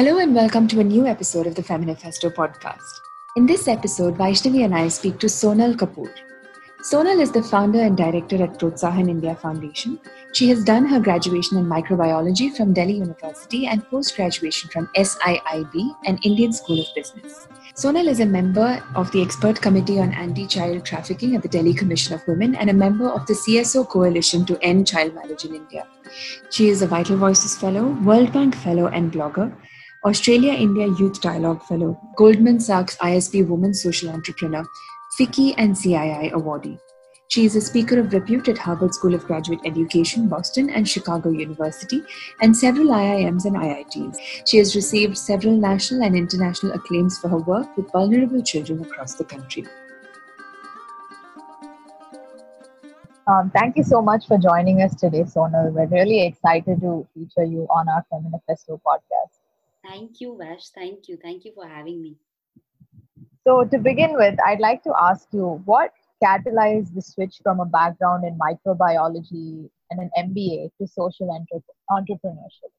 Hello and welcome to a new episode of the Feminifesto podcast. In this episode, Vaishnavi and I speak to Sonal Kapoor. Sonal is the founder and director at Protsahan India Foundation. She has done her graduation in microbiology from Delhi University and post graduation from SIIB, an Indian School of Business. Sonal is a member of the Expert Committee on Anti Child Trafficking at the Delhi Commission of Women and a member of the CSO Coalition to End Child Marriage in India. She is a Vital Voices Fellow, World Bank Fellow, and blogger, Australia India Youth Dialogue Fellow, Goldman Sachs ISB Woman Social Entrepreneur, FICCI and CII awardee. She is a speaker of repute at Harvard School of Graduate Education, Boston, and Chicago University, and several IIMs and IITs. She has received several national and international acclaims for her work with vulnerable children across the country. Um, thank you so much for joining us today, Sonal. We're really excited to feature you on our Feminifesto podcast. Thank you, Vash. Thank you. Thank you for having me. So, to begin with, I'd like to ask you what catalyzed the switch from a background in microbiology and an MBA to social entre- entrepreneurship?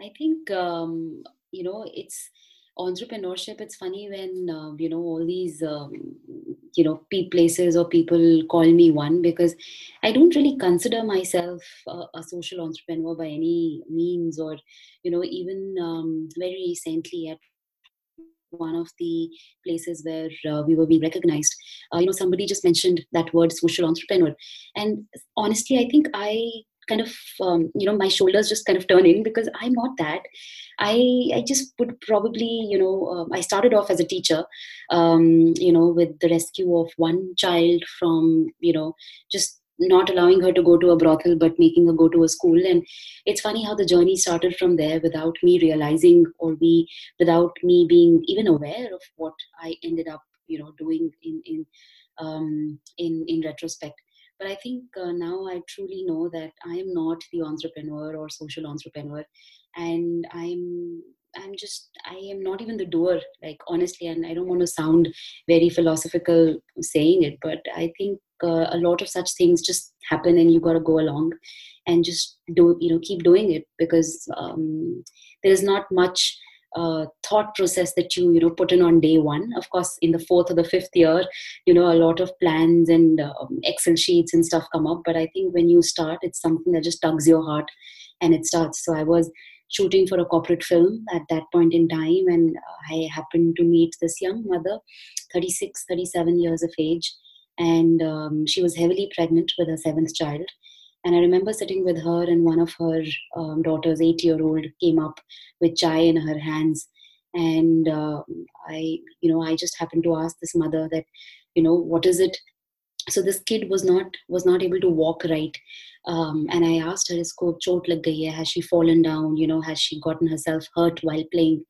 I think, um, you know, it's entrepreneurship. It's funny when, uh, you know, all these, um, you know, places or people call me one because I don't really consider myself a, a social entrepreneur by any means or, you know, even um, very recently at one of the places where uh, we were being recognized. Uh, you know, somebody just mentioned that word social entrepreneur. And honestly, I think I kind of, um, you know, my shoulders just kind of turn in because I'm not that. I, I just would probably, you know, um, I started off as a teacher, um, you know, with the rescue of one child from, you know, just not allowing her to go to a brothel but making her go to a school and it's funny how the journey started from there without me realizing or me without me being even aware of what i ended up you know doing in in um, in in retrospect but i think uh, now i truly know that i am not the entrepreneur or social entrepreneur. And i'm i'm just i am not even the doer. Like honestly and i don't want to sound very philosophical saying it but i think uh, a lot of such things just happen and you got to go along and just do you know keep doing it because um, there's not much uh, thought process that you you know put in on day one. Of course in the fourth or the fifth year you know a lot of plans and um, excel sheets and stuff come up. But i think when you start it's something that just tugs your heart and it starts. So i was shooting for a corporate film at that point in time and i happened to meet this young mother 36 37 years of age. And um, she was heavily pregnant with her seventh child and i remember sitting with her and one of her um, daughters eight year old came up with chai in her hands. And uh, i you know i just happened to ask this mother that you know what is it? So this kid was not was not able to walk right. Um, and i asked her isko chot lag gayi hai? Has she fallen down? You know has she gotten herself hurt while playing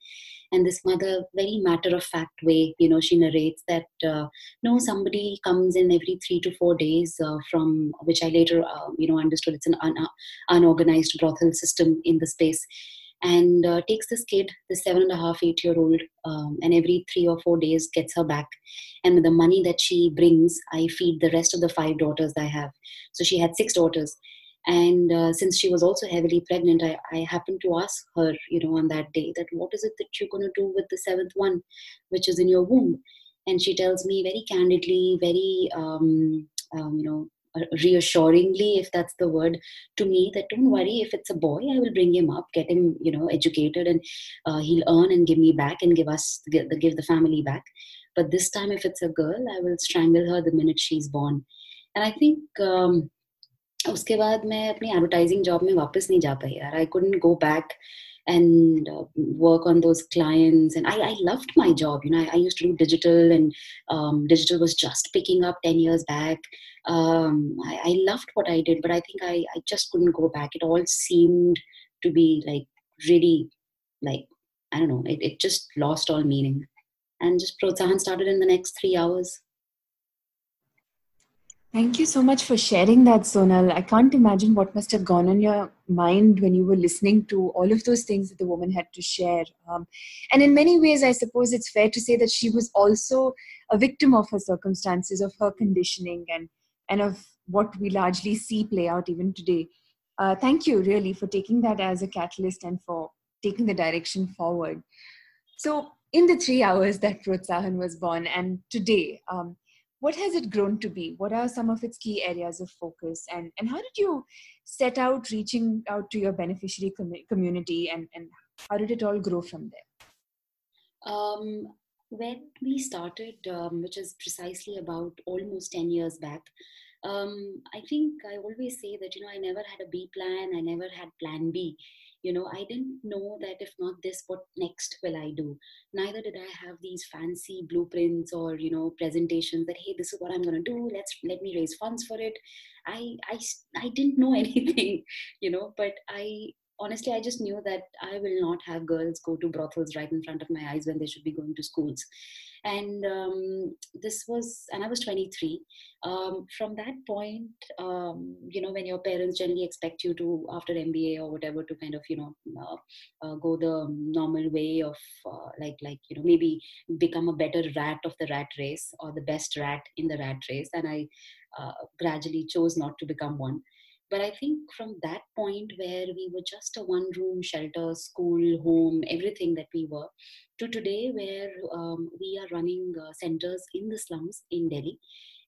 and this mother very matter of fact way you know she narrates that uh, no somebody comes in every three to four days uh, from which i later uh, you know understood it's an un- unorganized brothel system in the space and uh, takes this kid, this seven and a half, eight year old, um, and every three or four days gets her back. And with the money that she brings, I feed the rest of the five daughters I have. So she had six daughters and uh, since she was also heavily pregnant I, I happened to ask her you know on that day that what is it that you're going to do with the seventh one which is in your womb? And she tells me very candidly very um, um, you know uh, reassuringly if that's the word to me that don't worry if it's a boy i will bring him up get him you know educated and uh, he'll earn and give me back and give us give the, give the family back. But this time if it's a girl i will strangle her the minute she's born. And i think um, उसके बाद मैं अपनी advertising job में वापस नहीं जा पाई यार। I couldn't go back and uh, work on those clients and I, I loved my job you know I, I used to do digital and um, digital was just picking up 10 years back. Um, I, I, loved what I did but I think I, I just couldn't go back. It all seemed to be like really like I don't know it, it just lost all meaning. And just Protsahan started in the next three hours. Thank you so much for sharing that, Sonal. I can't imagine what must have gone on your mind when you were listening to all of those things that the woman had to share. Um, and in many ways, I suppose it's fair to say that she was also a victim of her circumstances, of her conditioning, and, and of what we largely see play out even today. Uh, thank you, really, for taking that as a catalyst and for taking the direction forward. So, in the three hours that Protsahan was born and today, um, what has it grown to be? What are some of its key areas of focus? And, and how did you set out reaching out to your beneficiary com- community and, and how did it all grow from there? Um, when we started, um, which is precisely about almost 10 years back, um, I think I always say that, you know, I never had a B plan, I never had plan B you know i didn't know that if not this what next will i do? Neither did i have these fancy blueprints or you know presentations that hey this is what i'm going to do. Let's let me raise funds for it. I i i didn't know anything you know but i honestly i just knew that i will not have girls go to brothels right in front of my eyes when they should be going to schools. And um, this was and i was 23 um, from that point um, you know when your parents generally expect you to after mba or whatever to kind of you know uh, uh, go the normal way of uh, like like you know maybe become a better rat of the rat race or the best rat in the rat race and i uh, gradually chose not to become one but i think from that point where we were just a one room shelter school home everything that we were to today where um, we are running uh, centers in the slums in delhi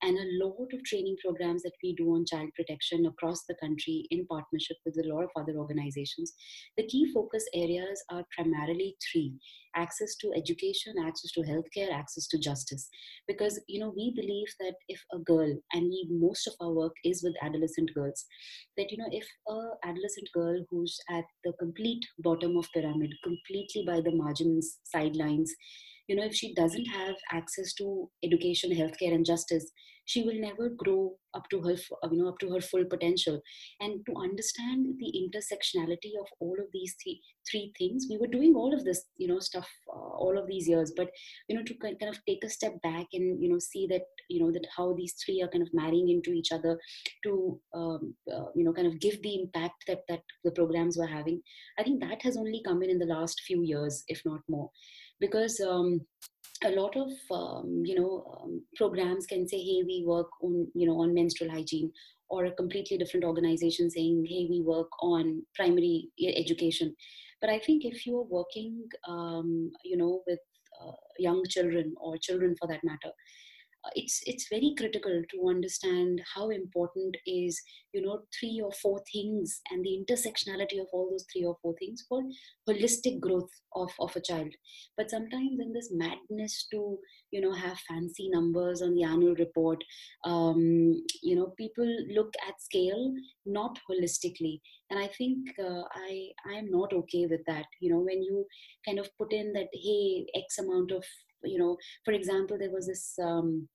and a lot of training programs that we do on child protection across the country in partnership with a lot of other organizations. The key focus areas are primarily three access to education, access to healthcare, access to justice. Because, you know, we believe that if a girl, and we, most of our work is with adolescent girls, that, you know, if a adolescent girl who's at the complete bottom of pyramid, completely by the margins, sidelines, you know if she doesn't have access to education healthcare and justice she will never grow up to her you know up to her full potential. And to understand the intersectionality of all of these three, three things we were doing all of this you know stuff uh, all of these years. But you know to kind of take a step back and you know see that you know that how these three are kind of marrying into each other to um, uh, you know kind of give the impact that that the programs were having i think that has only come in in the last few years if not more because um, a lot of um, you know um, programs can say hey we work on you know on menstrual hygiene or a completely different organization saying hey we work on primary education. But i think if you're working um, you know with uh, young children or children for that matter it's it's very critical to understand how important is you know three or four things and the intersectionality of all those three or four things for holistic growth of, of a child. But sometimes in this madness to you know have fancy numbers on the annual report um, you know people look at scale not holistically. And i think uh, i i am not okay with that. You know when you kind of put in that hey x amount of you know for example there was this um,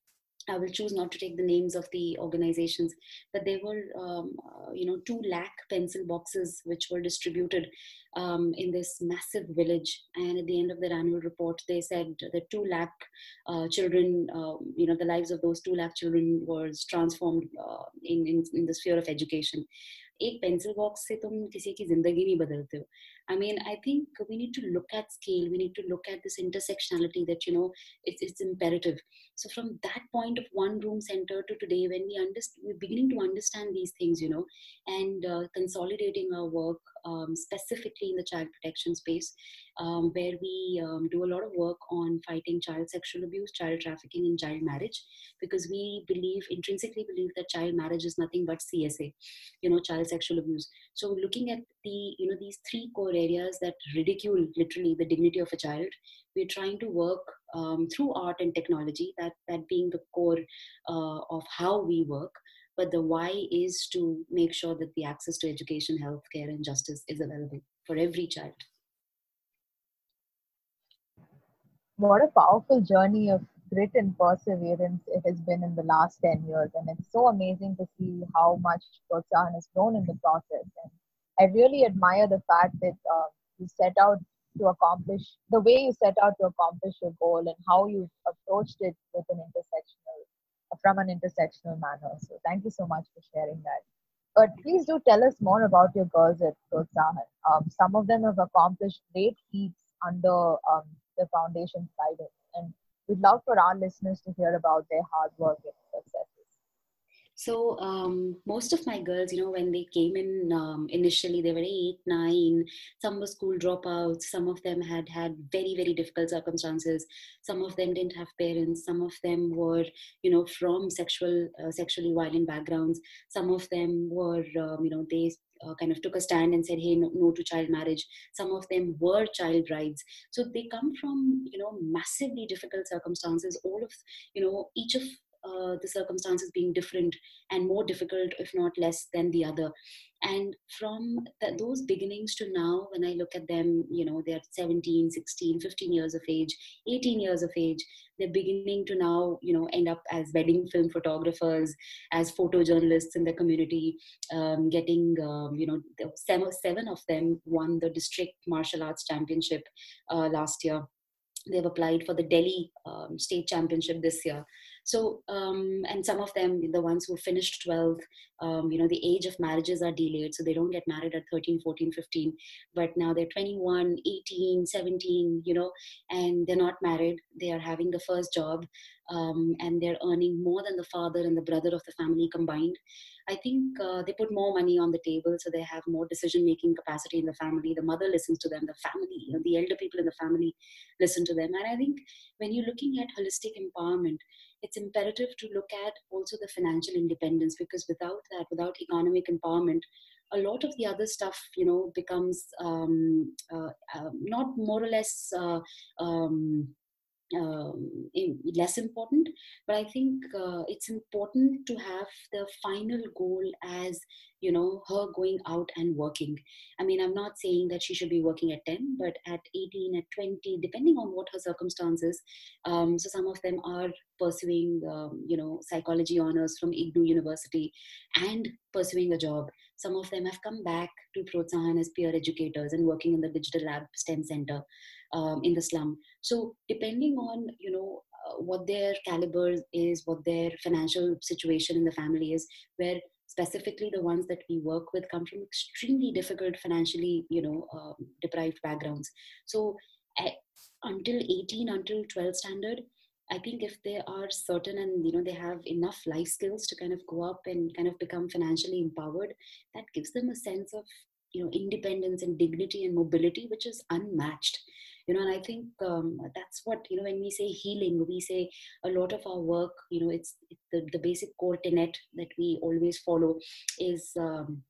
I will choose not to take the names of the organizations, but there were, um, uh, you know, two lakh pencil boxes which were distributed um, in this massive village. And at the end of their annual report, they said that two lakh uh, children, uh, you know, the lives of those two lakh children was transformed uh, in, in, in the sphere of education. एक pencil box से तुम किसी की जिंदगी नहीं बदलते हो I mean, I think we need to look at scale. We need to look at this intersectionality that, you know, it's, it's imperative. So from that point of one room center to today, when we understand, we're beginning to understand these things, you know, and uh, consolidating our work um, specifically in the child protection space, um, where we um, do a lot of work on fighting child sexual abuse, child trafficking, and child marriage, because we believe, intrinsically believe that child marriage is nothing but CSA, you know, child sexual abuse. So looking at the, you know, these three core areas that ridicule literally the dignity of a child, we're trying to work um, through art and technology, that, that being the core uh, of how we work. But the why is to make sure that the access to education healthcare and justice is available for every child. What a powerful journey of grit and perseverance it has been in the last 10 years. And it's so amazing to see how much Protsahan has grown in the process. And i really admire the fact that uh, you set out to accomplish the way you set out to accomplish your goal and how you approached it with an intersectional from an intersectional manner so thank you so much for sharing that but please do tell us more about your girls at Protsahan. Um, some of them have accomplished great feats under um, the foundation's guidance. And we'd love for our listeners to hear about their hard work and successes. So um, most of my girls, you know, when they came in um, initially, they were eight, nine. Some were school dropouts. Some of them had had very, very difficult circumstances. Some of them didn't have parents. Some of them were, you know, from sexual, uh, sexually violent backgrounds. Some of them were, um, you know, they uh, kind of took a stand and said, "Hey, no, no, to child marriage." Some of them were child brides, so they come from you know massively difficult circumstances. All of you know each of uh, the circumstances being different and more difficult, if not less, than the other. And from the, those beginnings to now, when I look at them, you know, they're 17, 16, 15 years of age, 18 years of age, they're beginning to now, you know, end up as wedding film photographers, as photojournalists in the community, um, getting, um, you know, seven, seven of them won the district martial arts championship uh, last year. They've applied for the Delhi um, state championship this year so um, and some of them the ones who finished 12 um, you know the age of marriages are delayed so they don't get married at 13 14 15 but now they're 21 18 17 you know and they're not married. They are having the first job um, and they're earning more than the father and the brother of the family combined. I think uh, they put more money on the table so they have more decision making capacity in the family. The mother listens to them the family you know the elder people in the family listen to them. And i think when you're looking at holistic empowerment it's imperative to look at also the financial independence because without that, without economic empowerment, a lot of the other stuff, you know, becomes um, uh, uh, not more or less uh, um, um, less important but i think uh, it's important to have the final goal as you know her going out and working. I mean i'm not saying that she should be working at 10 but at 18 at 20 depending on what her circumstances um, so some of them are pursuing um, you know psychology honors from ignou university and pursuing a job. Some of them have come back to Protsahan as peer educators and working in the digital lab STEM center um, in the slum. So depending on you know uh, what their caliber is, what their financial situation in the family is, where specifically the ones that we work with come from extremely difficult financially you know um, deprived backgrounds. So uh, until 18, until 12 standard, I think if they are certain and you know they have enough life skills to kind of go up and kind of become financially empowered, that gives them a sense of you know independence and dignity and mobility, which is unmatched. You know, and I think um, that's what you know when we say healing, we say a lot of our work. You know, it's, it's the the basic core tenet that we always follow is. Um,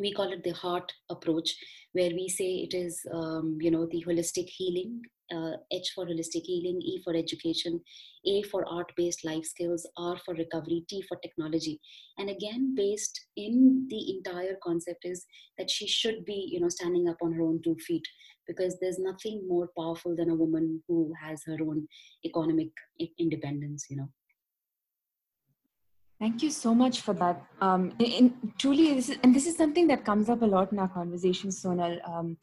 we call it the heart approach where we say it is um, you know the holistic healing uh, H for holistic healing, E for education, A for art based life skills, R for recovery, T for technology. And again, based in the entire concept is that she should be, you know, standing up on her own two feet because there's nothing more powerful than a woman who has her own economic independence, you know. Thank you so much for that. Um, truly, this is, and this is something that comes up a lot in our conversations, Sonal. Um,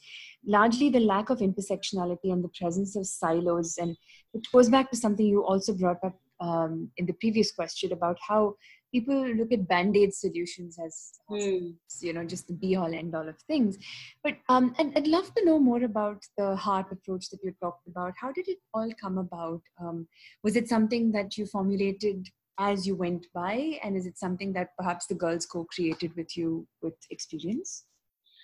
largely, the lack of intersectionality and the presence of silos, and it goes back to something you also brought up um, in the previous question about how people look at band-aid solutions as, mm. you know just the be-all end-all of things. But um, I'd, I'd, love to know more about the heart approach that you talked about. How did it all come about? Um, was it something that you formulated? as you went by and is it something that perhaps the girls co-created with you with experience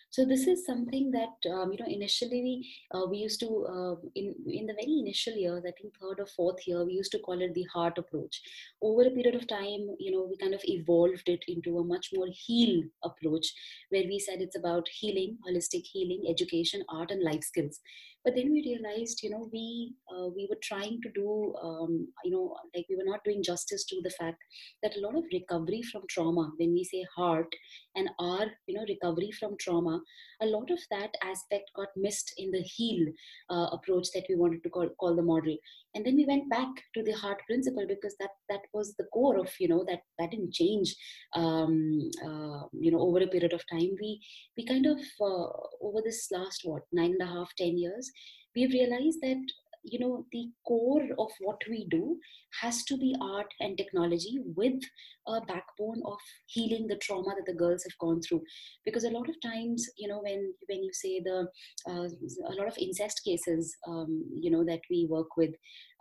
so this is something that um, you know initially we, uh, we used to uh, in in the very initial years i think third or fourth year we used to call it the heart approach. Over a period of time you know we kind of evolved it into a much more heal approach where we said it's about healing holistic healing education art and life skills but then we realized you know we uh, we were trying to do um, you know like we were not doing justice to the fact that a lot of recovery from trauma when we say heart and our you know recovery from trauma a lot of that aspect got missed in the heal uh, approach that we wanted to call, call the model and then we went back to the heart principle because that that was the core of you know that that didn't change um, uh, you know over a period of time. We we kind of uh, over this last what nine and a half ten years we've realized that you know the core of what we do has to be art and technology with a backbone of healing the trauma that the girls have gone through. Because a lot of times you know when when you say the uh, a lot of incest cases um, you know that we work with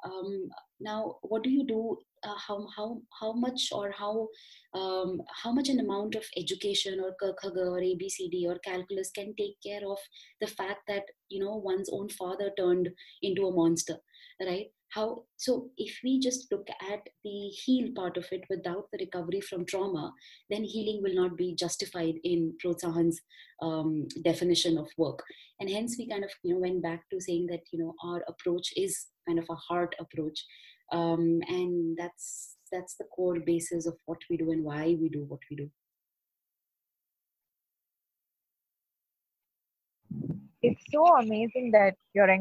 um, now what do you do uh, how how how much or how um, how much an amount of education or kakhaga or abcd or calculus can take care of the fact that you know one's own father turned into a monster right how so if we just look at the heal part of it without the recovery from trauma then healing will not be justified in protsahan's um, definition of work. And hence we kind of you know went back to saying that you know our approach is kind of a heart approach. Um, and that's that's the core basis of what we do and why we do what we do it's so amazing that you're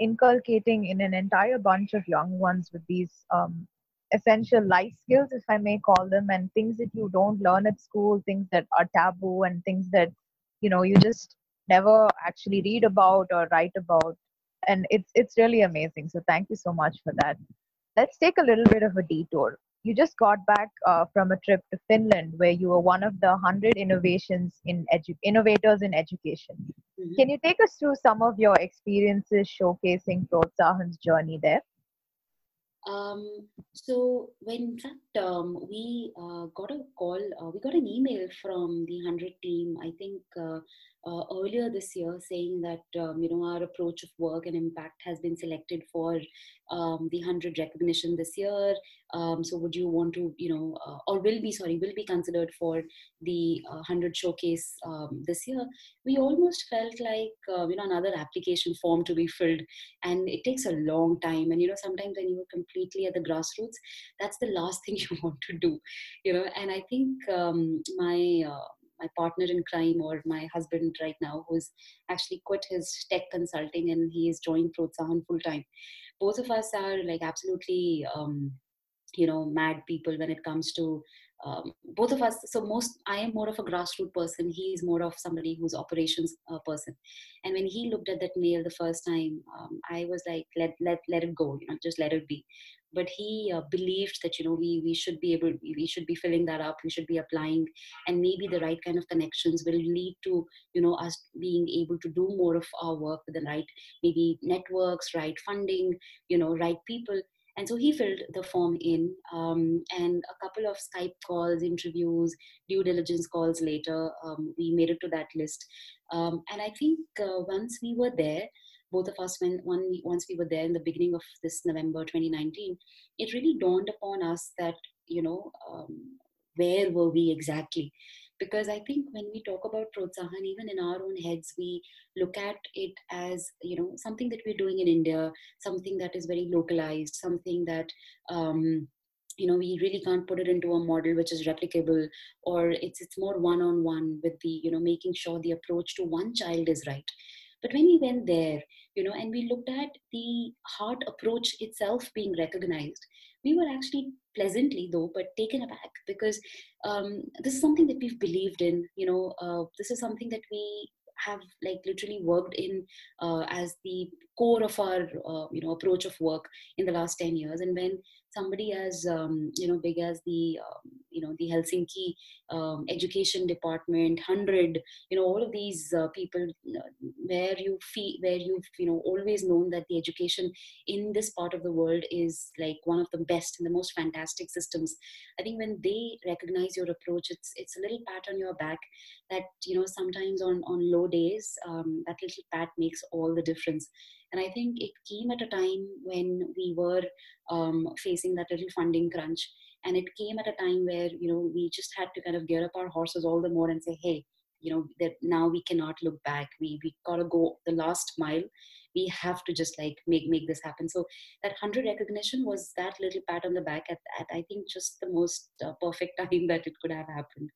inculcating in an entire bunch of young ones with these um, essential life skills if i may call them and things that you don't learn at school things that are taboo and things that you know you just never actually read about or write about. And it's it's really amazing. So thank you so much for that. Let's take a little bit of a detour. You just got back uh, from a trip to Finland where you were one of the 100 innovations in edu- innovators in education. Mm-hmm. Can you take us through some of your experiences showcasing Protsahan's journey there? Um, so when in fact um, we uh, got a call, uh, we got an email from the 100 team, I think uh, earlier this year saying that um, you know our approach of work and impact has been selected for um, the 100 recognition this year. Um, so would you want to you know uh, or will be sorry will be considered for the uh, 100 showcase um, this year? We almost felt like uh, you know another application form to be filled and it takes a long time. And you know sometimes when you're completely at the grassroots that's the last thing you want to do you know? And i think um, my uh, my partner in crime or my husband right now who's actually quit his tech consulting and he is joined Protsahan full time. Both of us are like absolutely um, you know mad people when it comes to um, both of us. So most i am more of a grassroots person. He is more of somebody who's operations uh, person. And when he looked at that mail the first time um, i was like let let let it go you know just let it be but he uh, believed that you know we we should be able we should be filling that up we should be applying and maybe the right kind of connections will lead to you know us being able to do more of our work with the right maybe networks right funding you know right people. And so he filled the form in um, and a couple of skype calls interviews due diligence calls later um, we made it to that list. Um, and i think uh, once we were there both of us when one once we were there in the beginning of this november 2019 it really dawned upon us that you know um, where were we exactly? Because i think when we talk about protsahan even in our own heads we look at it as you know something that we're doing in india something that is very localized something that um, you know we really can't put it into a model which is replicable or it's it's more one on one with the you know making sure the approach to one child is right but when we went there, you know, and we looked at the heart approach itself being recognized, we were actually pleasantly though, but taken aback because um, this is something that we've believed in. You know, uh, this is something that we have like literally worked in uh, as the core of our uh, you know approach of work in the last 10 years and when somebody as um, you know big as the um, you know the helsinki um, education department 100 you know all of these uh, people where you feel where you've you know always known that the education in this part of the world is like one of the best and the most fantastic systems. I think when they recognize your approach it's it's a little pat on your back that you know sometimes on on low days um, that little pat makes all the difference and I think it came at a time when we were um, facing that little funding crunch. And it came at a time where, you know, we just had to kind of gear up our horses all the more and say, hey, you know, that now we cannot look back. We, we got to go the last mile. We have to just like make, make this happen. So that 100 recognition was that little pat on the back at, at I think, just the most uh, perfect time that it could have happened.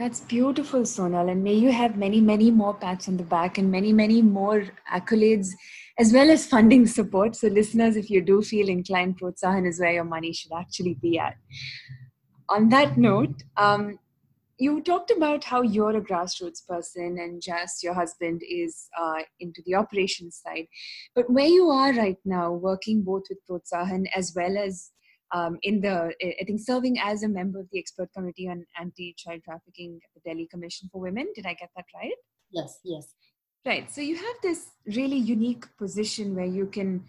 That's beautiful, Sonal. And may you have many, many more pats on the back and many, many more accolades as well as funding support. So, listeners, if you do feel inclined, Protsahan is where your money should actually be at. On that note, um, you talked about how you're a grassroots person and Jas, your husband, is uh, into the operations side. But where you are right now, working both with Protsahan as well as um, in the, I think, serving as a member of the expert committee on anti-child trafficking at the Delhi Commission for Women. Did I get that right? Yes, yes. Right. So you have this really unique position where you can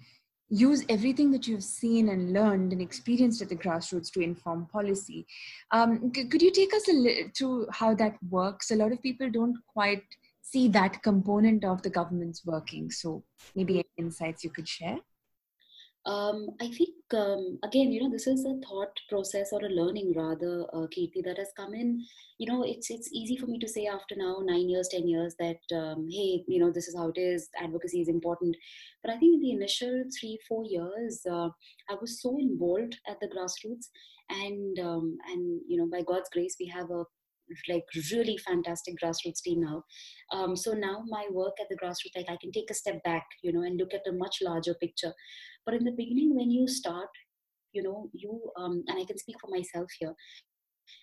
use everything that you've seen and learned and experienced at the grassroots to inform policy. Um, c- could you take us a li- through how that works? A lot of people don't quite see that component of the government's working. So maybe any insights you could share? Um, I think um, again, you know, this is a thought process or a learning rather, uh, Kirthi, that has come in. You know, it's it's easy for me to say after now nine years, ten years that um, hey, you know, this is how it is. Advocacy is important, but I think in the initial three four years, uh, I was so involved at the grassroots, and um, and you know, by God's grace, we have a like really fantastic grassroots team now. Um, so now my work at the grassroots, like I can take a step back, you know, and look at a much larger picture. But in the beginning, when you start, you know, you um, and I can speak for myself here.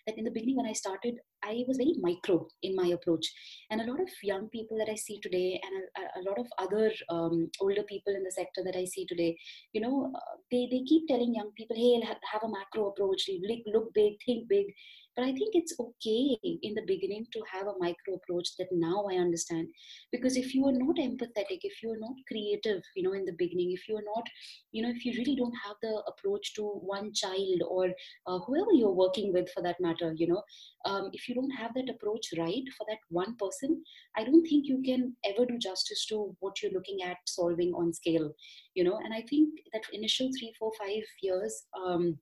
That in the beginning, when I started, I was very micro in my approach, and a lot of young people that I see today, and a, a lot of other um, older people in the sector that I see today, you know, uh, they they keep telling young people, "Hey, have a macro approach, look, look big, think big," But I think it's okay in the beginning to have a micro approach that now I understand. Because if you are not empathetic, if you are not creative, you know, in the beginning, if you are not, you know, if you really don't have the approach to one child or uh, whoever you're working with for that matter, you know, um, if you don't have that approach right for that one person, I don't think you can ever do justice to what you're looking at solving on scale, you know. And I think that initial three, four, five years, um,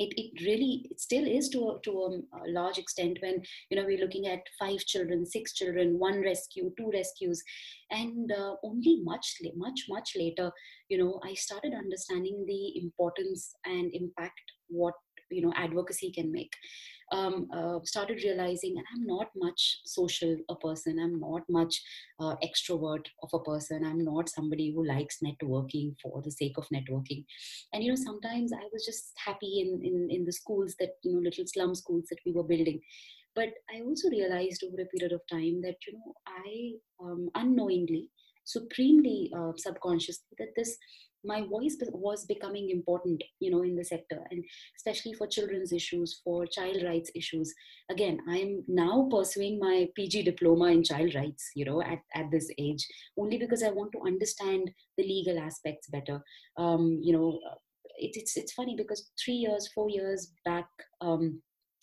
it, it really it still is to a, to a, large extent when you know we're looking at five children six children one rescue two rescues. And uh, only much much much later you know i started understanding the importance and impact what you know advocacy can make um, uh, started realizing and i'm not much social a person. I'm not much uh, extrovert of a person. I'm not somebody who likes networking for the sake of networking. And you know sometimes i was just happy in in, in the schools that you know little slum schools that we were building. But i also realized over a period of time that you know i um, unknowingly supremely uh, subconsciously that this my voice was becoming important you know in the sector and especially for children's issues for child rights issues again i'm now pursuing my pg diploma in child rights you know at, at this age only because i want to understand the legal aspects better um, you know it, it's it's funny because three years four years back um,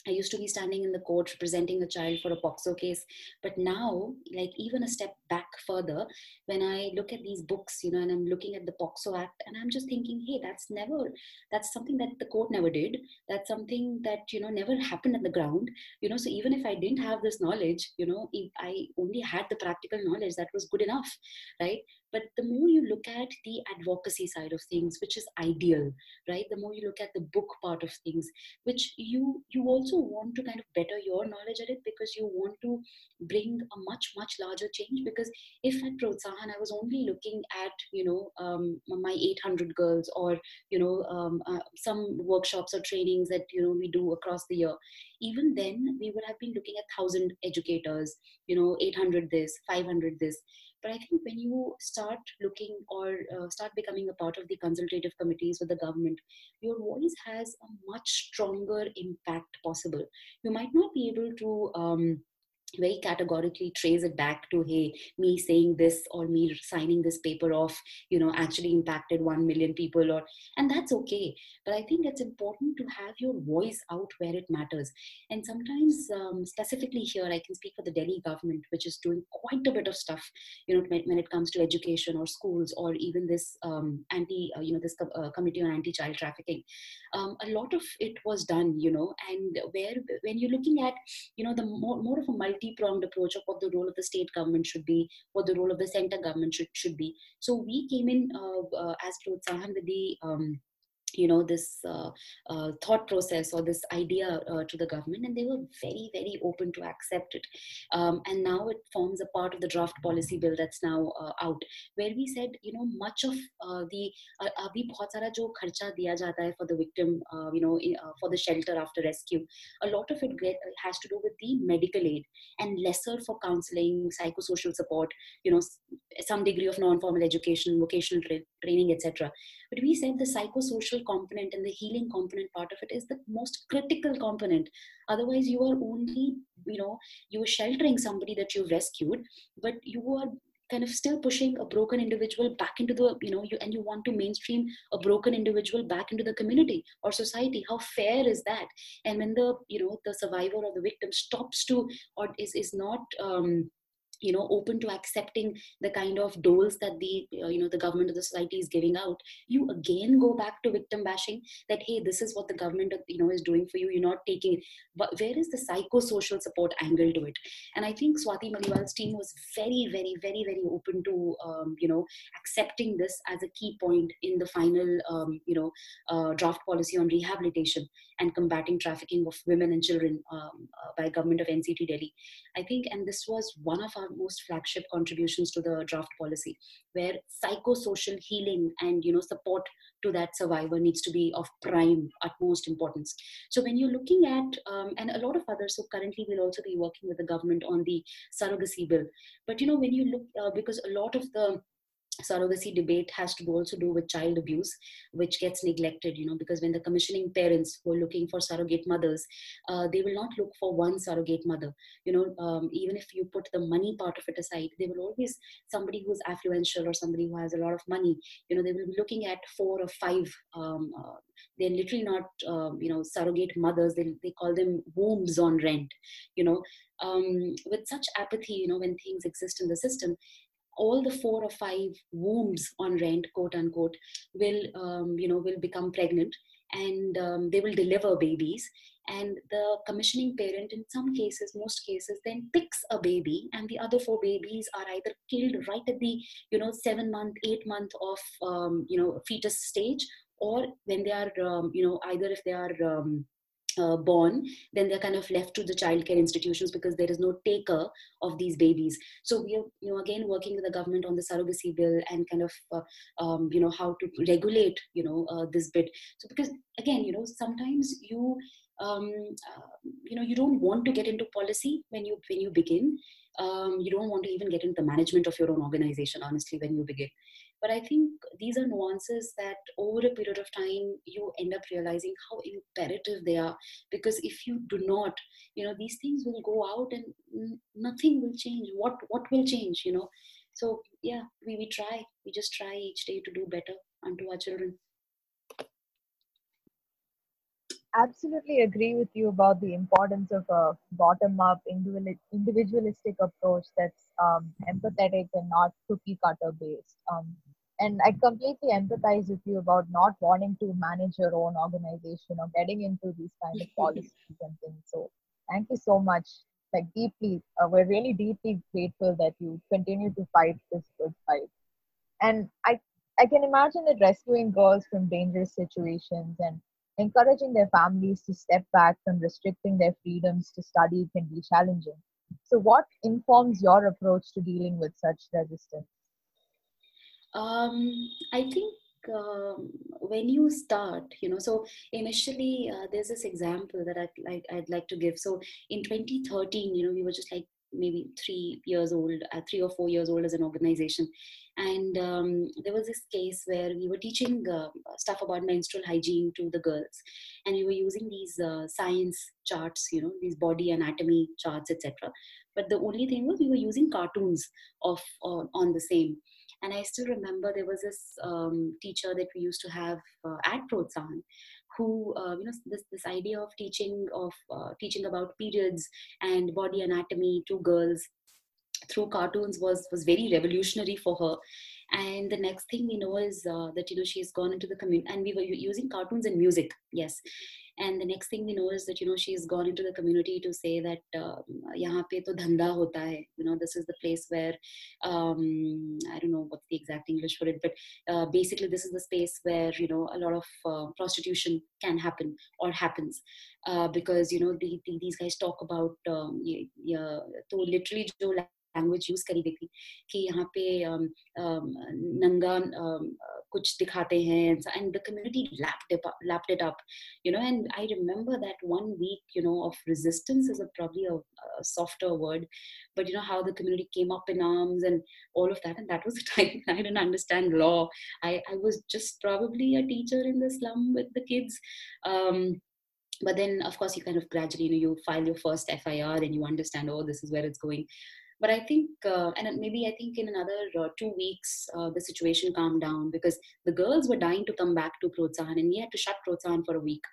I used to be standing in the court representing a child for a POCSO case. But now, like even a step back further, when I look at these books, you know, and I'm looking at the POCSO Act, and I'm just thinking, hey, that's never, that's something that the court never did. That's something that, you know, never happened on the ground. You know, so even if I didn't have this knowledge, you know, if I only had the practical knowledge, that was good enough, right? but the more you look at the advocacy side of things which is ideal right the more you look at the book part of things which you you also want to kind of better your knowledge at it because you want to bring a much much larger change because if at protsahan i was only looking at you know um, my 800 girls or you know um, uh, some workshops or trainings that you know we do across the year even then we would have been looking at 1000 educators you know 800 this 500 this but I think when you start looking or uh, start becoming a part of the consultative committees with the government, your voice has a much stronger impact possible. You might not be able to. Um, very categorically trace it back to hey me saying this or me signing this paper off you know actually impacted 1 million people or and that's okay. But i think it's important to have your voice out where it matters. And sometimes um, specifically here i can speak for the delhi government which is doing quite a bit of stuff you know when it comes to education or schools or even this um, anti uh, you know this uh, committee on anti child trafficking. Um, a lot of it was done you know and where when you're looking at you know the more, more of a multi multi-pronged approach of what the role of the state government should be, what the role of the center government should, should be. So we came in uh, uh, as Protsahan with the um, you know this uh, uh, thought process or this idea uh, to the government and they were very very open to accept it. Um, and now it forms a part of the draft policy bill that's now uh, out where we said you know much of uh, the uh, abhi bahut jo kharcha diya for the victim you know for the shelter after rescue a lot of it get, has to do with the medical aid and lesser for counseling psychosocial support you know some degree of non formal education vocational tra- training etc but we said the psychosocial component and the healing component part of it is the most critical component. Otherwise, you are only, you know, you are sheltering somebody that you've rescued, but you are kind of still pushing a broken individual back into the you know you and you want to mainstream a broken individual back into the community or society how fair is that and when the you know the survivor or the victim stops to or is is not um, you know open to accepting the kind of doles that the uh, you know the government of the society is giving out you again go back to victim bashing that hey this is what the government you know is doing for you. You're not taking but where is the psychosocial support angle to it? And i think swati maliwal's team was very very very very open to um, you know accepting this as a key point in the final um, you know uh, draft policy on rehabilitation and combating trafficking of women and children um, uh, by government of nct delhi. I think and this was one of our most flagship contributions to the draft policy where psychosocial healing and you know support to that survivor needs to be of prime utmost importance. So when you're looking at um, and a lot of others so currently we'll also be working with the government on the surrogacy bill. But you know when you look uh, because a lot of the surrogacy debate has to also do with child abuse which gets neglected you know because when the commissioning parents who are looking for surrogate mothers uh, they will not look for one surrogate mother. You know um, even if you put the money part of it aside they will always somebody who's affluential or somebody who has a lot of money you know they will be looking at four or five um, uh, they're literally not um, you know surrogate mothers. They, they call them wombs on rent you know. Um, with such apathy you know when things exist in the system all the four or five wombs on rent quote unquote will um, you know will become pregnant and um, they will deliver babies. And the commissioning parent in some cases most cases then picks a baby and the other four babies are either killed right at the you know seven month eight month of um, you know fetus stage or when they are um, you know either if they are um, uh, born, then they're kind of left to the childcare institutions because there is no taker of these babies. So we are, you know, again working with the government on the surrogacy bill and kind of, uh, um, you know, how to regulate, you know, uh, this bit. So because again, you know, sometimes you, um, uh, you know, you don't want to get into policy when you when you begin. Um, you don't want to even get into the management of your own organization, honestly, when you begin but i think these are nuances that over a period of time you end up realizing how imperative they are. Because if you do not you know these things will go out and nothing will change. What what will change you know? So yeah we, we try. We just try each day to do better unto our children. Absolutely agree with you about the importance of a bottom up individualistic approach that's um, empathetic and not cookie cutter based um, and i completely empathize with you about not wanting to manage your own organization or getting into these kind of policies and things. So thank you so much. Like deeply uh, we're really deeply grateful that you continue to fight this good fight. And i i can imagine that rescuing girls from dangerous situations and encouraging their families to step back from restricting their freedoms to study can be challenging. So what informs your approach to dealing with such resistance um, I think um, when you start, you know, so initially uh, there's this example that I'd like I'd like to give. So in 2013, you know, we were just like maybe three years old, uh, three or four years old as an organization, and um, there was this case where we were teaching uh, stuff about menstrual hygiene to the girls, and we were using these uh, science charts, you know, these body anatomy charts, etc. But the only thing was we were using cartoons of on the same and I still remember there was this um, teacher that we used to have uh, at Protsahan who uh, you know this this idea of teaching of uh, teaching about periods and body anatomy to girls through cartoons was was very revolutionary for her. And the next thing we know is uh, that you know she's gone into the community and we were using cartoons and music yes and the next thing we know is that you know she's gone into the community to say that uh, yahan pe to dhanda hota hai you know this is the place where um, i don't know what's the exact english for it but uh, basically this is the space where you know a lot of uh, prostitution can happen or happens. Uh, because you know the, the, these guys talk about um, yeah, तो literally जो language use करी गई थी कि यहाँ पे नंगा कुछ दिखाते हैं and the community lapped it up you know and i remember that one week you know of resistance is a, probably a, a, softer word but you know how the community came up in arms and all of that and that was the time i didn't understand law i i was just probably a teacher in the slum with the kids um but then of course you kind of gradually you know you file your first fir and you understand oh this is where it's going but i think uh, and maybe i think in another uh, two weeks uh, the situation calmed down because the girls were dying to come back to protsahan and we had to shut protsahan for a week.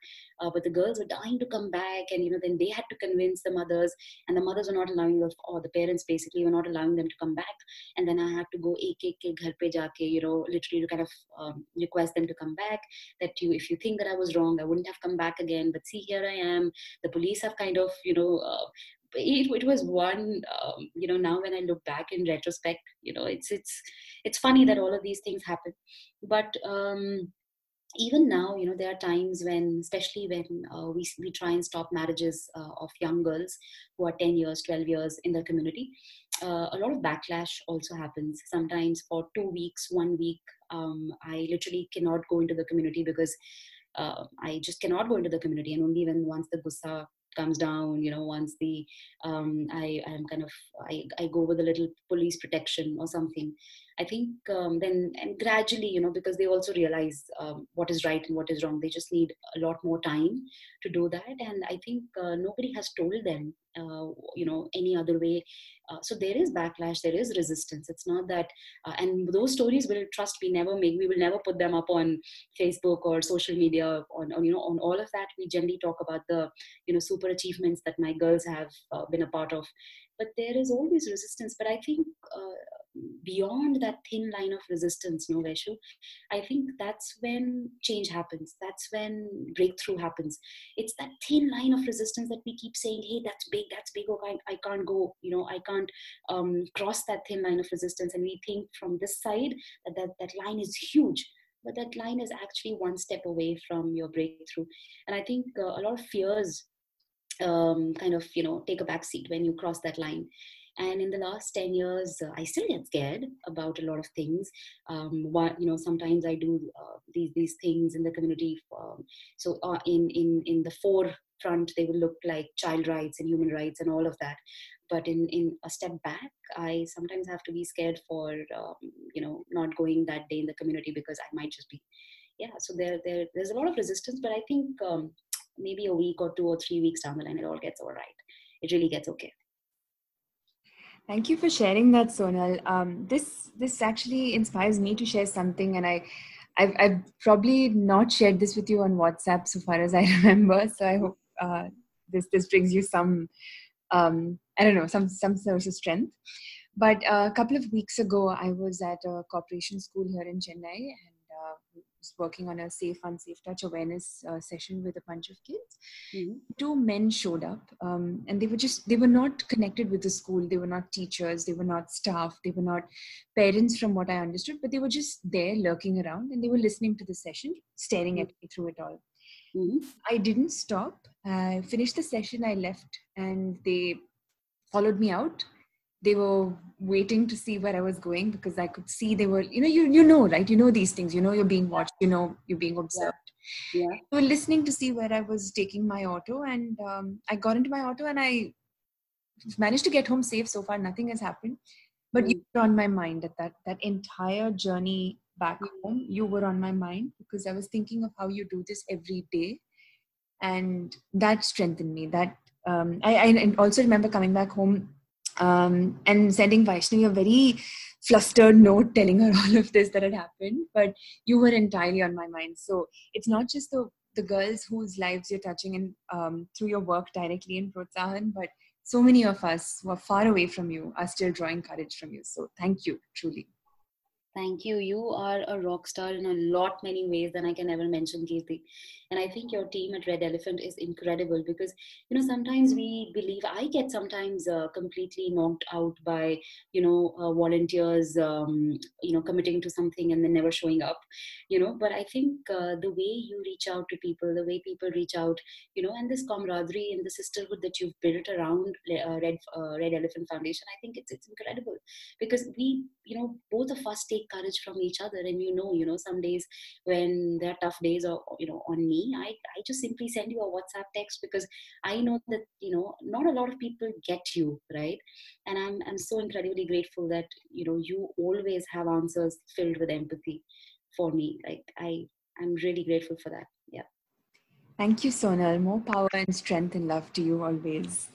Uh, but the girls were dying to come back and you know then they had to convince the mothers and the mothers were not allowing them or the parents basically were not allowing them to come back. And then i had to go you know literally to kind of um, request them to come back that you if you think that i was wrong i wouldn't have come back again. But see here i am. The police have kind of you know uh, it, it was one um, you know now when i look back in retrospect you know it's it's it's funny that all of these things happen. But um even now you know there are times when especially when uh, we, we try and stop marriages uh, of young girls who are 10 years 12 years in the community uh, a lot of backlash also happens. Sometimes for two weeks one week um, i literally cannot go into the community because uh, I just cannot go into the community, and only when once the gussa comes down you know once the um, i i'm kind of I, I go with a little police protection or something i think um, then and gradually you know because they also realize um, what is right and what is wrong. They just need a lot more time to do that. And i think uh, nobody has told them uh, you know any other way. Uh, so there is backlash there is resistance. It's not that uh, and those stories will trust me never make we will never put them up on facebook or social media on, on you know on all of that. We generally talk about the you know super achievements that my girls have uh, been a part of. But there is always resistance. But i think uh, beyond that thin line of resistance, no Vaishu, I think that's when change happens. That's when breakthrough happens. It's that thin line of resistance that we keep saying, hey, that's big, that's big, okay, I, I can't go, you know, I can't um, cross that thin line of resistance. And we think from this side that that, that line is huge but that line is actually one step away from your breakthrough and i think uh, a lot of fears um, kind of you know take a back seat when you cross that line and in the last 10 years uh, i still get scared about a lot of things. Um, what you know sometimes i do uh, these these things in the community um, so uh, in in in the forefront they will look like child rights and human rights and all of that. But in in a step back i sometimes have to be scared for um, you know not going that day in the community because i might just be yeah so there, there there's a lot of resistance but i think um, maybe a week or two or three weeks down the line it all gets all right. It really gets okay Thank you for sharing that, Sonal. Um, this this actually inspires me to share something, and I, I've, I've, probably not shared this with you on WhatsApp so far as I remember. So I hope uh, this this brings you some, um, I don't know, some some source of strength. But uh, a couple of weeks ago, I was at a corporation school here in Chennai, and was working on a safe unsafe touch awareness uh, session with a bunch of kids mm-hmm. two men showed up um, and they were just they were not connected with the school they were not teachers they were not staff they were not parents from what i understood but they were just there lurking around and they were listening to the session staring mm-hmm. at me through it all mm-hmm. i didn't stop i finished the session i left and they followed me out they were waiting to see where I was going because I could see they were, you know, you you know, right? You know these things. You know you're being watched. You know you're being observed. Yeah. yeah. They were listening to see where I was taking my auto, and um, I got into my auto and I managed to get home safe. So far, nothing has happened. But mm. you were on my mind at that that entire journey back mm. home. You were on my mind because I was thinking of how you do this every day, and that strengthened me. That um, I, I also remember coming back home um, and sending Vaishnavi a very flustered note telling her all of this that had happened. But you were entirely on my mind. So it's not just the the girls whose lives you're touching and um, through your work directly in Protsahan, but so many of us who are far away from you are still drawing courage from you. So thank you, truly. Thank you. You are a rock star in a lot many ways than I can ever mention, Kirthi. And I think your team at Red Elephant is incredible because, you know, sometimes we believe, I get sometimes uh, completely knocked out by, you know, uh, volunteers, um, you know, committing to something and then never showing up, you know. But I think uh, the way you reach out to people, the way people reach out, you know, and this camaraderie and the sisterhood that you've built around uh, Red, uh, Red Elephant Foundation, I think it's, it's incredible because we, you know, both of us take take courage from each other. And you know you know some days when there are tough days or you know on me i i just simply send you a whatsapp text because i know that you know not a lot of people get you right? And i'm i'm so incredibly grateful that you know you always have answers filled with empathy for me. Like i i'm really grateful for that. Yeah. Thank you sonal. More power and strength and love to you always.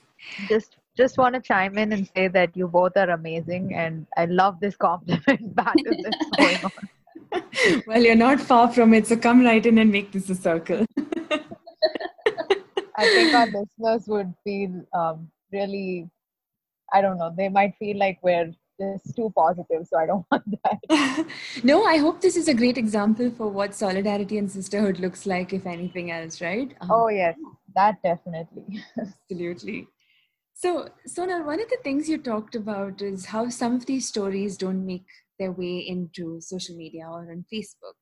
Just just want to chime in and say that you both are amazing, and I love this compliment battle that's going on. well, you're not far from it, so come right in and make this a circle. I think our listeners would feel um, really, I don't know, they might feel like we're just too positive, so I don't want that. no, I hope this is a great example for what solidarity and sisterhood looks like, if anything else, right? Um, oh, yes, that definitely. absolutely. So, Sonal, one of the things you talked about is how some of these stories don't make their way into social media or on Facebook.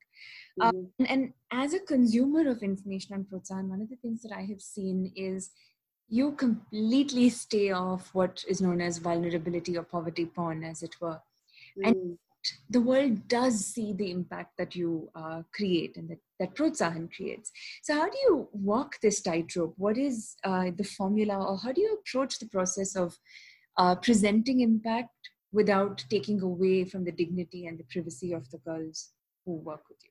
Um, mm-hmm. Um, and, and, as a consumer of information on Protsahan, one of the things that I have seen is you completely stay off what is known as vulnerability or poverty porn, as it were. Mm. And the world does see the impact that you uh, create and that, that Protsahan creates. So, how do you walk this tightrope? What is uh, the formula, or how do you approach the process of uh, presenting impact without taking away from the dignity and the privacy of the girls who work with you?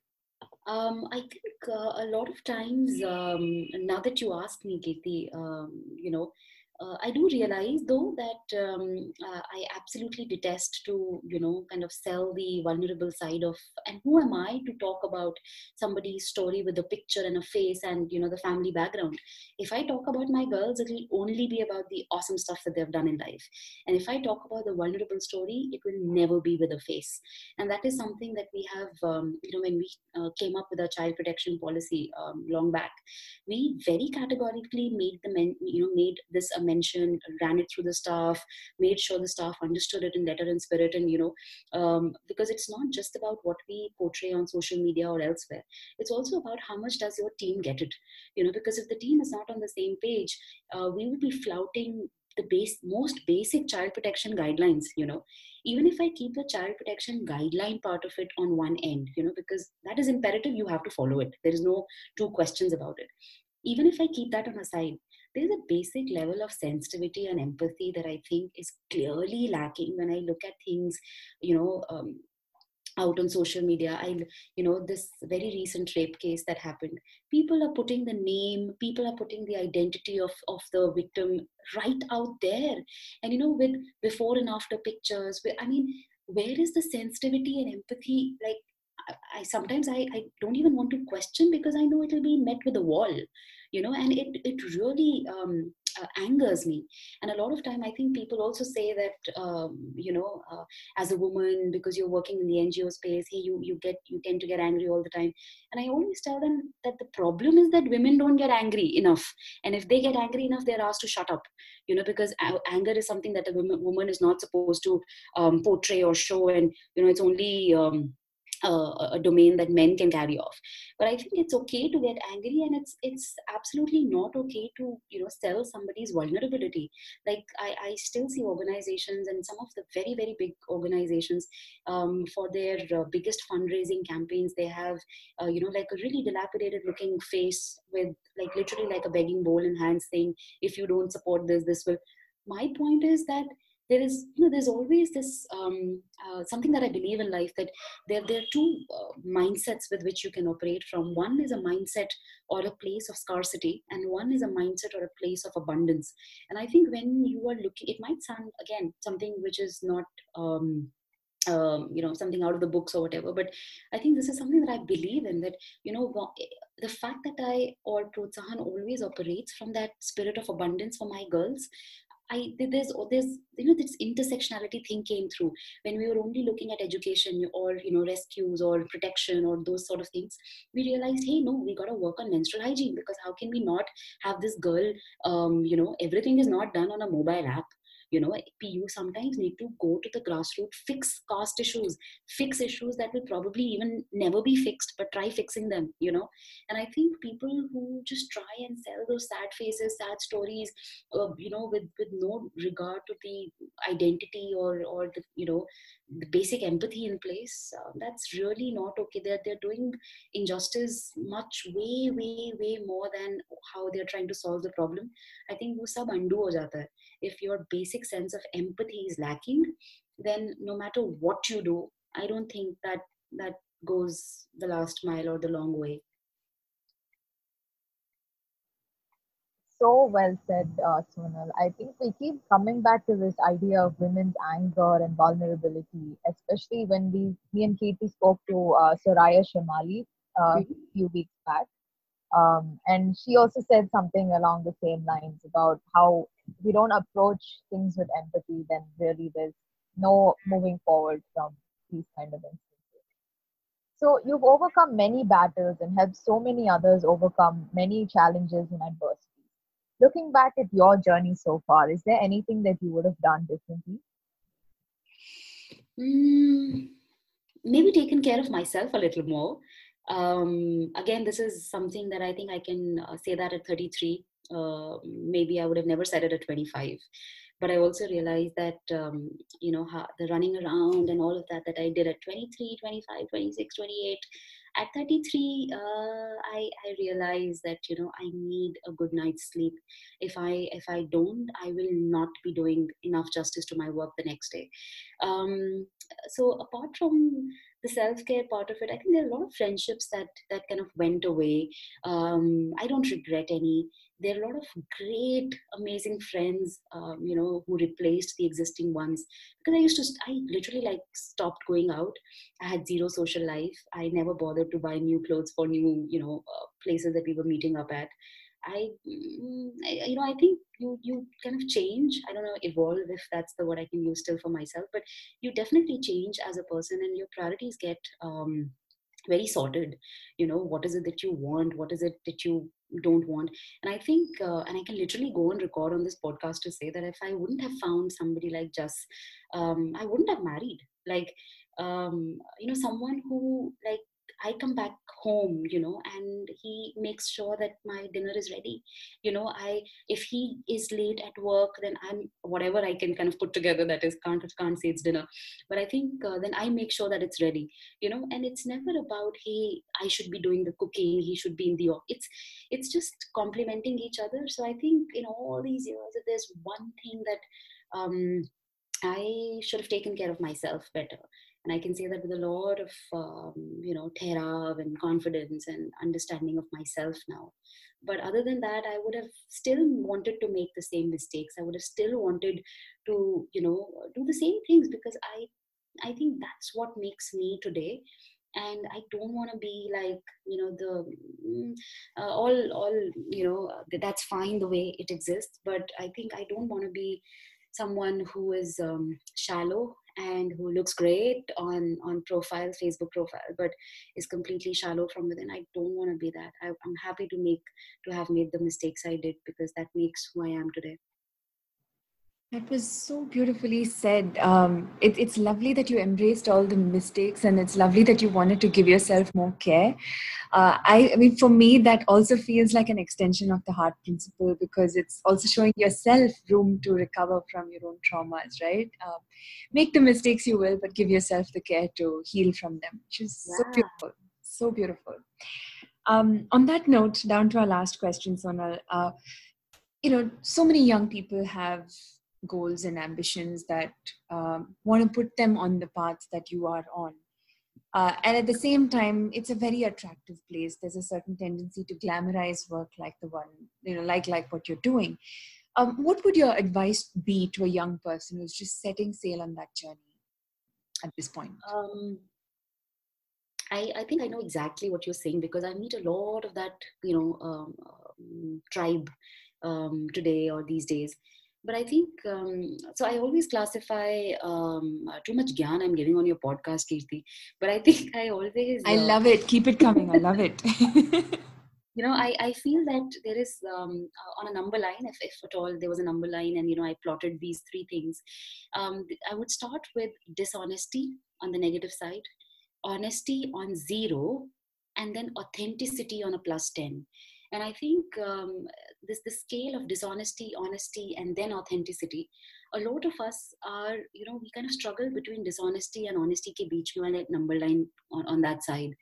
Um, I think uh, a lot of times, um, now that you ask me, Kirthi, um, you know, uh, I do realize though that um, uh, I absolutely detest to you know kind of sell the vulnerable side of and who am I to talk about somebody's story with a picture and a face and you know the family background. If I talk about my girls, it'll only be about the awesome stuff that they've done in life, and if I talk about the vulnerable story, it will never be with a face. And that is something that we have um, you know when we uh, came up with our child protection policy um, long back, we very categorically made the men you know made this mentioned, ran it through the staff, made sure the staff understood it in letter and spirit, and you know, um, because it's not just about what we portray on social media or elsewhere. It's also about how much does your team get it, you know, because if the team is not on the same page, uh, we will be flouting the base most basic child protection guidelines you know. Even if i keep the child protection guideline part of it on one end you know because that is imperative you have to follow it. There is no two questions about it even if i keep that on a side there's a basic level of sensitivity and empathy that I think is clearly lacking when I look at things, you know, um, out on social media. I you know this very recent rape case that happened. People are putting the name people are putting the identity of of the victim right out there. And you know with before and after pictures i mean where is the sensitivity and empathy? Like I sometimes I, I don't even want to question because I know it'll be met with a wall you know and it it really um, uh, angers me. And a lot of time i think people also say that um, you know uh, as a woman because you're working in the ngo space hey you you get you tend to get angry all the time. And i always tell them that the problem is that women don't get angry enough. And if they get angry enough they're asked to shut up you know because anger is something that a woman, woman is not supposed to um, portray or show. And you know it's only um, uh, a domain that men can carry off. But i think it's okay to get angry and it's it's absolutely not okay to you know sell somebody's vulnerability. Like i, I still see organizations and some of the very very big organizations um, for their uh, biggest fundraising campaigns they have uh, you know like a really dilapidated looking face with like literally like a begging bowl in hands saying if you don't support this this will. My point is that there is you know there's always this um, uh, something that i believe in life that there, there are two uh, mindsets with which you can operate from. One is a mindset or a place of scarcity and one is a mindset or a place of abundance. And i think when you are looking it might sound again something which is not um, um, you know something out of the books or whatever but i think this is something that i believe in that you know the fact that i or protsahan always operates from that spirit of abundance for my girls I there's there's you know this intersectionality thing came through when we were only looking at education or you know rescues or protection or those sort of things. We realized, hey, no, we got to work on menstrual hygiene because how can we not have this girl? Um, you know, everything is not done on a mobile app you know you sometimes need to go to the grassroots fix caste issues fix issues that will probably even never be fixed but try fixing them you know? And i think people who just try and sell those sad faces sad stories uh, you know with with no regard to the identity or or the you know the basic empathy in place uh, that's really not okay. They're, they're doing injustice much way way way more than how they're trying to solve the problem. I think wo sab undo ho jata hai if your basic sense of empathy is lacking then no matter what you do i don't think that that goes the last mile or the long way so well said, uh, Sonal. I think we keep coming back to this idea of women's anger and vulnerability, especially when we, me and Kirthi spoke to uh, Soraya Chemaly uh, mm-hmm. a few weeks back. Um, and she also said something along the same lines about how we don't approach things with empathy, then really there's no moving forward from these kind of instances. So you've overcome many battles and helped so many others overcome many challenges and adversity. Looking back at your journey so far, is there anything that you would have done differently? Mm, maybe taken care of myself a little more. Um, again, this is something that I think I can uh, say that at 33. Uh, maybe I would have never said it at 25 but i also realized that um, you know how, the running around and all of that that i did at 23 25 26 28 at 33 uh, I, I realized that you know i need a good night's sleep if i if i don't i will not be doing enough justice to my work the next day um, so apart from the self-care part of it i think there are a lot of friendships that that kind of went away. Um, i don't regret any. There are a lot of great amazing friends um, you know who replaced the existing ones. Because i used to i literally like stopped going out. I had zero social life. I never bothered to buy new clothes for new you know uh, places that we were meeting up at I, mm, you know i think you you kind of change. I don't know evolve if that's the word i can use still for myself but you definitely change as a person and your priorities get um very sorted. You know what is it that you want? What is it that you don't want? And i think uh, and i can literally go and record on this podcast to say that if i wouldn't have found somebody like just um, i wouldn't have married. Like um, you know someone who like I come back home, you know, and he makes sure that my dinner is ready. You know, I if he is late at work, then I'm whatever I can kind of put together. That is can't can't say it's dinner, but I think uh, then I make sure that it's ready. You know, and it's never about hey I should be doing the cooking, he should be in the it's it's just complementing each other. So I think in all these years, if there's one thing that um, I should have taken care of myself better and i can say that with a lot of um, you know terav and confidence and understanding of myself now. But other than that i would have still wanted to make the same mistakes. I would have still wanted to you know do the same things because i i think that's what makes me today. And i don't want to be like you know the mm, uh, all all you know that's fine the way it exists. But i think i don't want to be someone who is um, shallow and who looks great on on profile facebook profile but is completely shallow from within. I don't want to be that. I, i'm happy to make to have made the mistakes i did because that makes who i am today that was so beautifully said. Um, it, it's lovely that you embraced all the mistakes, and it's lovely that you wanted to give yourself more care. Uh, I, I, mean, for me, that also feels like an extension of the heart principle because it's also showing yourself room to recover from your own traumas, right? Um, make the mistakes you will, but give yourself the care to heal from them, which is yeah. so beautiful. So beautiful. Um, on that note, down to our last question, Sonal. Uh, you know, so many young people have goals and ambitions that um, want to put them on the path that you are on. Uh, and at the same time, it's a very attractive place. There's a certain tendency to glamorize work like the one, you know, like like what you're doing. Um, what would your advice be to a young person who's just setting sail on that journey at this point? Um, I, I think I know exactly what you're saying because I meet a lot of that, you know, um, um tribe um, today or these days but i think um, so i always classify um, uh, too much gyan i'm giving on your podcast Kirthi. But i think i always uh, i love it. Keep it coming. I love it. You know I, I feel that there is um, uh, on a number line if, if at all there was a number line and you know i plotted these three things um, i would start with dishonesty on the negative side honesty on zero and then authenticity on a plus 10 and i think um, this the scale of dishonesty honesty and then authenticity. A lot of us are you know we kind of struggle between dishonesty and honesty ke beech mein wale number line on, on that side.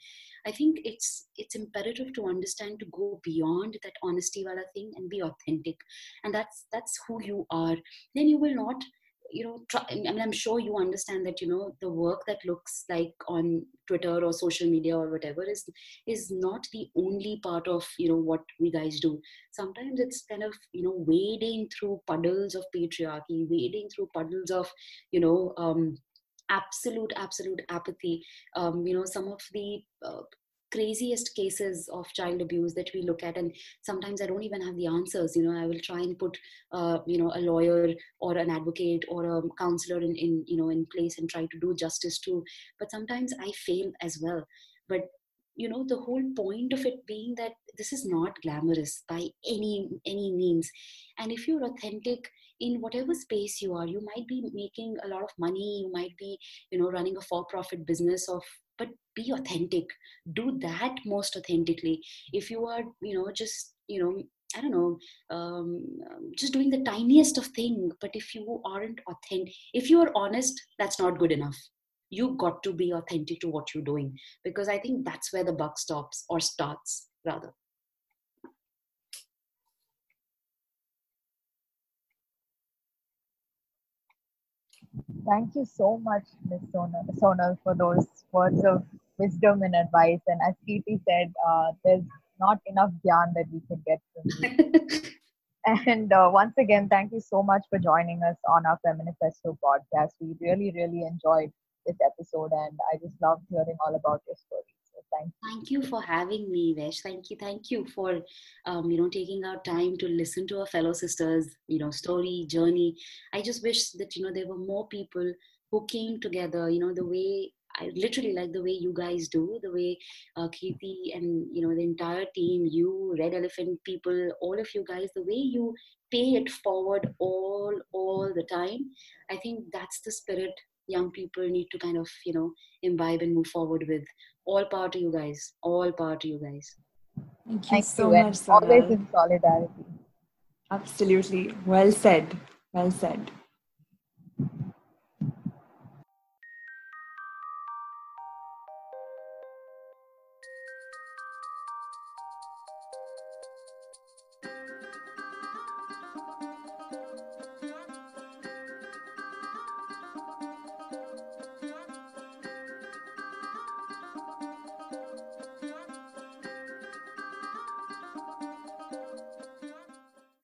I think it's it's imperative to understand to go beyond that honesty wala thing and be authentic. And that's that's who you are. Then you will not you know try, i mean i'm sure you understand that you know the work that looks like on twitter or social media or whatever is is not the only part of you know what we guys do. Sometimes it's kind of you know wading through puddles of patriarchy wading through puddles of you know um absolute absolute apathy. Um, you know some of the uh, craziest cases of child abuse that we look at and sometimes i don't even have the answers. You know i will try and put uh, you know a lawyer or an advocate or a counselor in, in you know in place and try to do justice to but sometimes i fail as well. But you know the whole point of it being that this is not glamorous by any any means. And if you're authentic in whatever space you are you might be making a lot of money you might be you know running a for profit business of but be authentic do that most authentically if you are you know just you know I don't know, um, just doing the tiniest of thing. But if you aren't authentic, if you are honest, that's not good enough. You got to be authentic to what you're doing because I think that's where the buck stops or starts rather. Thank you so much, Ms. Sonal, Sonal, for those words of wisdom and advice. And as Kirthi said, uh, there's not enough gyan that we can get from you. and uh, once again, thank you so much for joining us on our Feminifesto podcast. We really, really enjoyed this episode, and I just loved hearing all about your story thank you. Thank you for having me, Vesh. Thank you, thank you for um, you know taking our time to listen to our fellow sisters, you know, story, journey. I just wish that you know there were more people who came together, you know, the way I literally like the way you guys do, the way uh, and you know the entire team, you Red Elephant people, all of you guys, the way you pay it forward all all the time. I think that's the spirit young people need to kind of you know imbibe and move forward with all power to you guys. All power to you guys. Thank you Thank so you. much always in solidarity. Absolutely. Well said. Well said